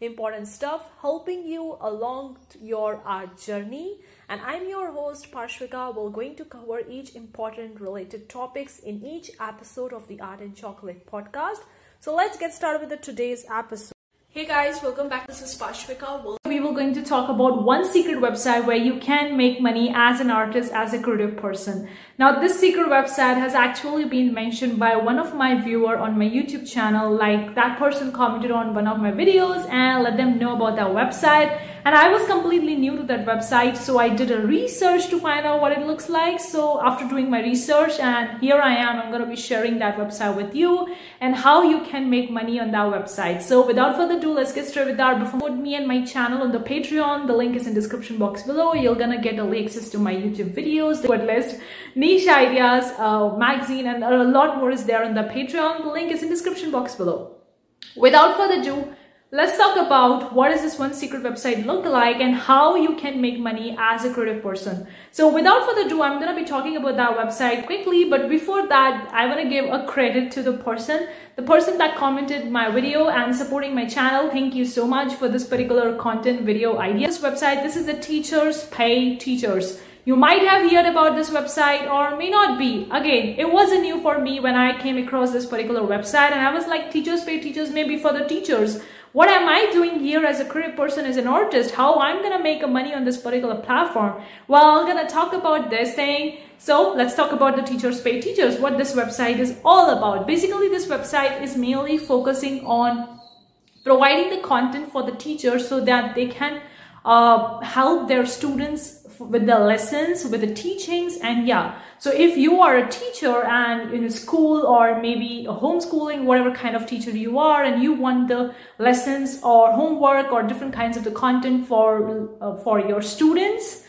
important stuff, helping you along your art journey. And I'm your host Parshvika. We're going to cover each important related topics in each episode of the Art and Chocolate podcast. So let's get started with the today's episode. Hey guys, welcome back. This is Pashvika. We were going to talk about one secret website where you can make money as an artist, as a creative person. Now, this secret website has actually been mentioned by one of my viewer on my YouTube channel. Like that person commented on one of my videos and let them know about that website and I was completely new to that website so I did a research to find out what it looks like. So after doing my research and here I am I'm to be sharing that website with you and how you can make money on that website. So without further ado let's get started with that before me and my channel on the Patreon the link is in description box below. You're gonna get a access to my YouTube videos the word list niche ideas uh, magazine and a lot more is there on the Patreon. The link is in description box below. Without further ado let's talk about what does this one secret website look like and how you can make money as a creative person. So without further ado, I'm going to be talking about that website quickly. But before that, I want to give a credit to the person, the person that commented my video and supporting my channel. Thank you so much for this particular content video idea. This website, this is the Teachers Pay Teachers. You might have heard about this website or may not be. Again, it wasn't new for me when I came across this particular website and I was like, teachers pay teachers, maybe for the teachers what am I doing here as a creative person, as an artist, how I'm to make money on this particular platform? Well, I'm to talk about this thing. So let's talk about the Teachers Pay Teachers, what this website is all about. Basically, this website is mainly focusing on providing the content for the teachers so that they can uh, help their students with the lessons, with the teachings, and yeah. So if you are a teacher and in a school or maybe a homeschooling, whatever kind of teacher you are, and you want the lessons or homework or different kinds of the content for uh, for your students,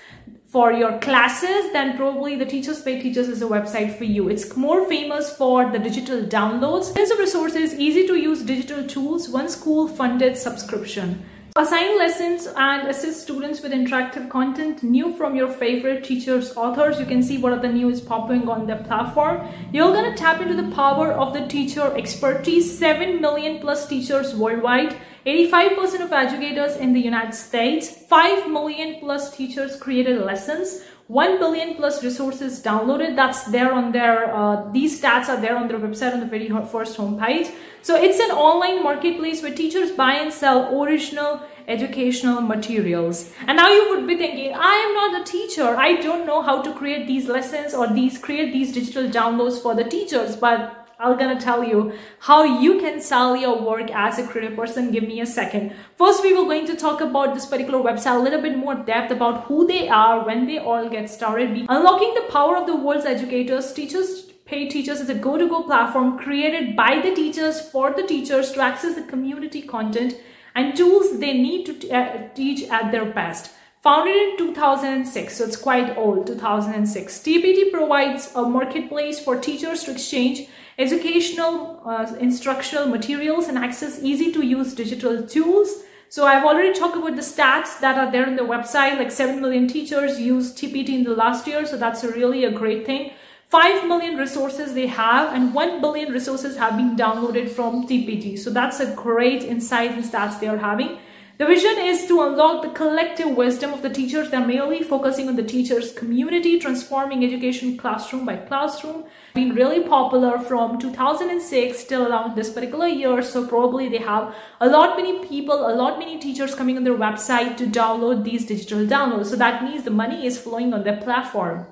for your classes, then probably the Teachers Pay Teachers is a website for you. It's more famous for the digital downloads. Tons of resources, easy to use digital tools, one school funded subscription. Assign lessons and assist students with interactive content new from your favorite teachers, authors. You can see what are the news popping on the platform. You're going to tap into the power of the teacher expertise. 7 million plus teachers worldwide. 85% of educators in the United States. 5 million plus teachers created lessons. 1 billion plus resources downloaded that's there on their uh, these stats are there on their website on the very first homepage. So it's an online marketplace where teachers buy and sell original educational materials. And now you would be thinking i am not a teacher. I don't know how to create these lessons or these create these digital downloads for the teachers but I'm gonna tell you how you can sell your work as a creative person. Give me a second. First, we were going to talk about this particular website a little bit more depth about who they are, when they all get started. Unlocking the power of the world's educators, teachers Pay Teachers is a go-to-go platform created by the teachers for the teachers to access the community content and tools they need to uh, teach at their best. Founded in 2006, so it's quite old, 2006. TPT provides a marketplace for teachers to exchange educational uh, instructional materials and access easy to use digital tools. So I've already talked about the stats that are there on the website, like 7 million teachers used TPT in the last year. So that's a really a great thing. 5 million resources they have and 1 billion resources have been downloaded from TPT. So that's a great insight and stats they are having. The vision is to unlock the collective wisdom of the teachers. They're mainly focusing on the teachers' community, transforming education classroom by classroom. Been really popular from 2006 till around this particular year. So probably they have a lot many people, a lot many teachers coming on their website to download these digital downloads. So that means the money is flowing on their platform.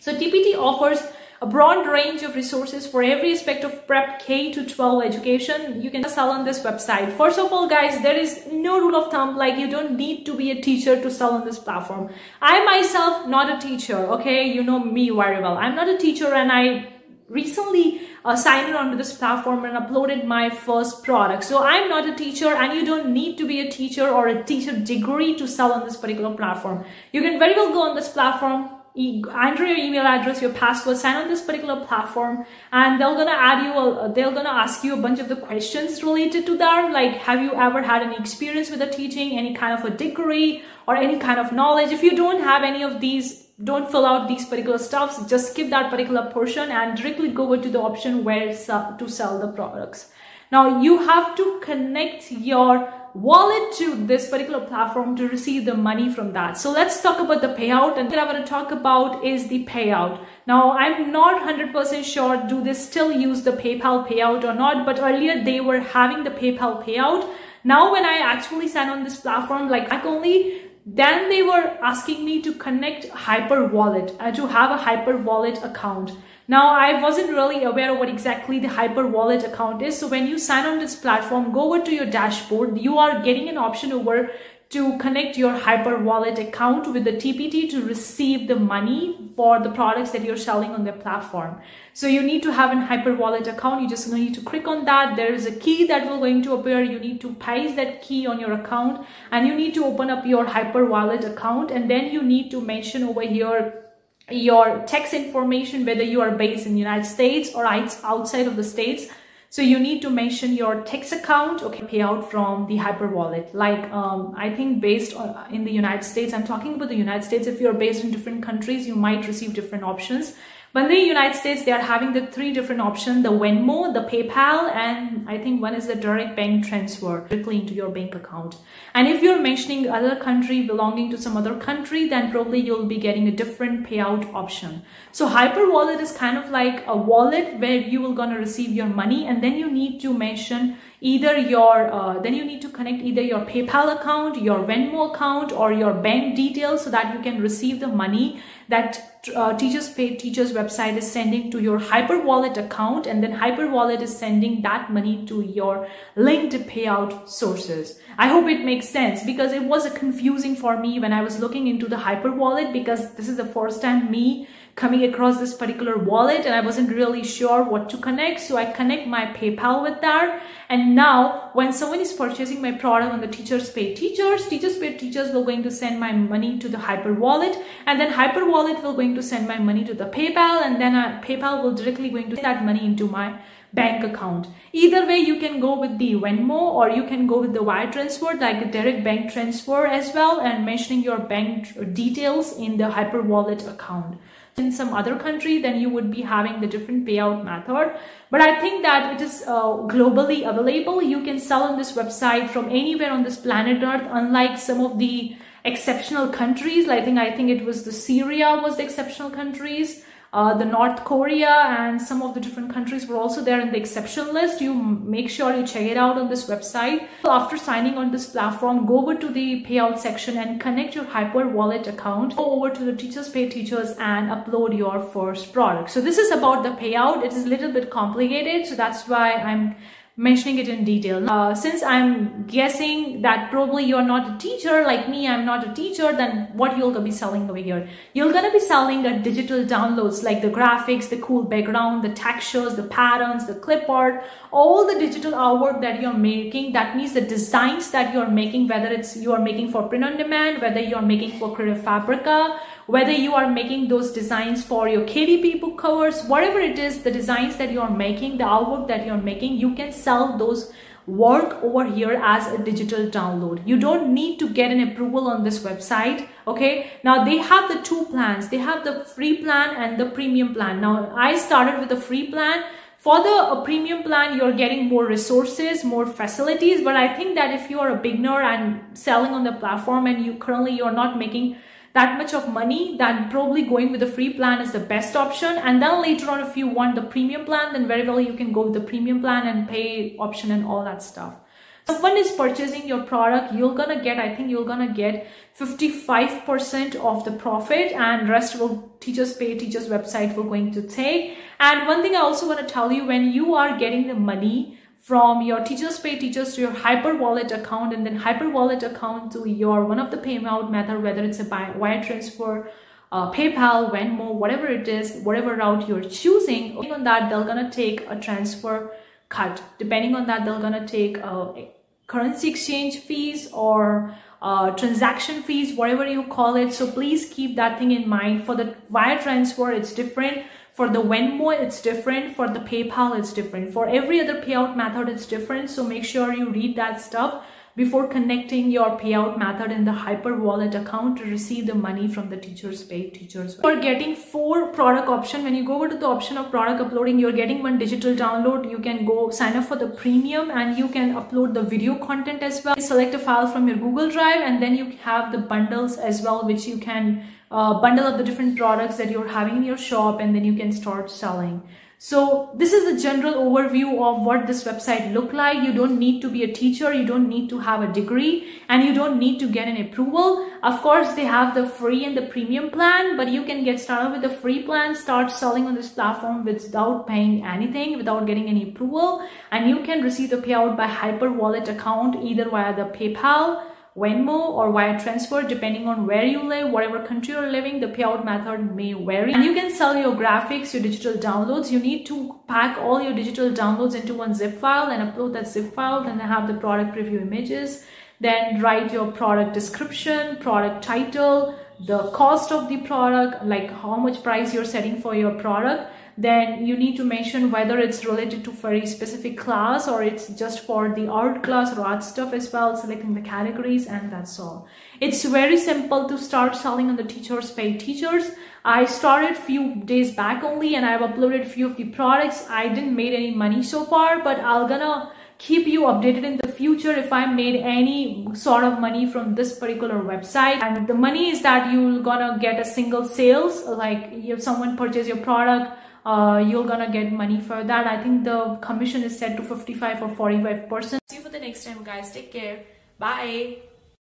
So TPT offers a broad range of resources for every aspect of prep K to 12 education. You can sell on this website. First of all, guys, there is no rule of thumb like you don't need to be a teacher to sell on this platform. I myself not a teacher, okay? You know me very well. I'm not a teacher and I recently uh, signed on to this platform and uploaded my first product. So I'm not a teacher and you don't need to be a teacher or a teacher degree to sell on this particular platform. You can very well go on this platform enter your email address, your password, sign on this particular platform, and they're gonna add you. A, they're gonna ask you a bunch of the questions related to that, like have you ever had any experience with the teaching, any kind of a degree, or any kind of knowledge. If you don't have any of these don't fill out these particular stuffs just skip that particular portion and directly go over to the option where to sell the products now you have to connect your wallet to this particular platform to receive the money from that. So let's talk about the payout and what I want to talk about is the payout. Now I'm not 100% sure do they still use the PayPal payout or not but earlier they were having the PayPal payout. Now when I actually sign on this platform like I only then they were asking me to connect hyper wallet uh, to have a hyper wallet account now, I wasn't really aware of what exactly the Hyper Wallet account is. So when you sign on this platform, go over to your dashboard. You are getting an option over to connect your Hyper Wallet account with the TPT to receive the money for the products that you're selling on their platform. So you need to have an Hyper Wallet account. You just need to click on that. There is a key that will going to appear. You need to paste that key on your account and you need to open up your Hyper Wallet account and then you need to mention over here your tax information, whether you are based in the United States or outside of the States. So you need to mention your tax account, okay, payout from the Hyper Wallet. Like, um, I think based on, in the United States, I'm talking about the United States. If you're based in different countries, you might receive different options. But in the United States, they are having the three different options, the Venmo, the PayPal, and I think one is the direct bank transfer directly into your bank account. And if you're mentioning other country belonging to some other country, then probably you'll be getting a different payout option. So Hyper Wallet is kind of like a wallet where you will gonna receive your money and then you need to mention either your uh, then you need to connect either your paypal account your venmo account or your bank details so that you can receive the money that uh, teachers pay teachers website is sending to your hyper wallet account and then hyper wallet is sending that money to your linked payout sources. I hope it makes sense because it was confusing for me when i was looking into the hyper wallet because this is the first time me coming across this particular wallet and I wasn't really sure what to connect. So I connect my PayPal with that. And now when someone is purchasing my product on the teachers pay teachers, teachers pay teachers will going to send my money to the Hyper wallet and then Hyper wallet will going to send my money to the PayPal and then uh, PayPal will directly going to send that money into my bank account. Either way, you can go with the Venmo or you can go with the wire transfer, like a direct bank transfer as well, and mentioning your bank details in the Hyper Wallet account in some other country then you would be having the different payout method. But i think that it is uh, globally available. You can sell on this website from anywhere on this planet earth unlike some of the exceptional countries. I think i think it was the syria was the exceptional countries uh, the North Korea and some of the different countries were also there in the exception list. You make sure you check it out on this website. After signing on this platform, go over to the payout section and connect your Hyper Wallet account. Go over to the Teachers Pay Teachers and upload your first product. So this is about the payout. It is a little bit complicated. So that's why I'm mentioning it in detail. Uh, since I'm guessing that probably you're not a teacher like me, I'm not a teacher, then what you're gonna be selling over here? You're gonna be selling a digital downloads like the graphics, the cool background, the textures, the patterns, the clip art, all the digital artwork that you're making. That means the designs that you're making, whether it's you are making for print on demand, whether you're making for Creative Fabrica, whether you are making those designs for your KDP book covers, whatever it is, the designs that you're making, the artwork that you're making, you can sell those work over here as a digital download. You don't need to get an approval on this website. Okay. Now they have the two plans. They have the free plan and the premium plan. Now I started with the free plan. For the premium plan, you're getting more resources, more facilities. But I think that if you are a beginner and selling on the platform and you currently you're not making that much of money then probably going with the free plan is the best option. And then later on if you want the premium plan then very well you can go with the premium plan and pay option and all that stuff. Someone is purchasing your product you're gonna get i think you're gonna get 55% of the profit and rest will teachers pay teachers website will going to take. And one thing i also want to tell you when you are getting the money from your teachers pay teachers to your hyper wallet account and then hyper wallet account to your one of the payment method whether it's a wire transfer uh, paypal venmo whatever it is whatever route you're choosing on that they're gonna take a transfer cut depending on that they're gonna take a currency exchange fees or uh, transaction fees, whatever you call it. So please keep that thing in mind. For the wire transfer, it's different. For the Venmo, it's different. For the PayPal, it's different. For every other payout method, it's different. So make sure you read that stuff before connecting your payout method in the hyper wallet account to receive the money from the teachers paid teachers for getting four product option. When you go over to the option of product uploading you're getting one digital download. You can go sign up for the premium and you can upload the video content as well. Select a file from your google drive and then you have the bundles as well which you can uh, bundle up the different products that you're having in your shop and then you can start selling so this is the general overview of what this website look like. You don't need to be a teacher. You don't need to have a degree and you don't need to get an approval. Of course, they have the free and the premium plan, but you can get started with the free plan, start selling on this platform without paying anything, without getting any approval. And you can receive the payout by Hyper Wallet account, either via the PayPal, Venmo or wire transfer depending on where you live, whatever country you're living, the payout method may vary. And you can sell your graphics, your digital downloads. You need to pack all your digital downloads into one zip file and upload that zip file then have the product preview images. Then write your product description, product title, the cost of the product, like how much price you're setting for your product then you need to mention whether it's related to very specific class or it's just for the art class or art stuff as well selecting the categories and that's all. It's very simple to start selling on the teachers pay teachers. I started few days back only and i've uploaded few of the products. I didn't made any money so far but i'll gonna keep you updated in the future if I made any sort of money from this particular website. And the money is that you're gonna get a single sales like if someone purchase your product uh, you're gonna get money for that. I think the commission is set to 55 or 45 percent. See you for the next time, guys. Take care. Bye.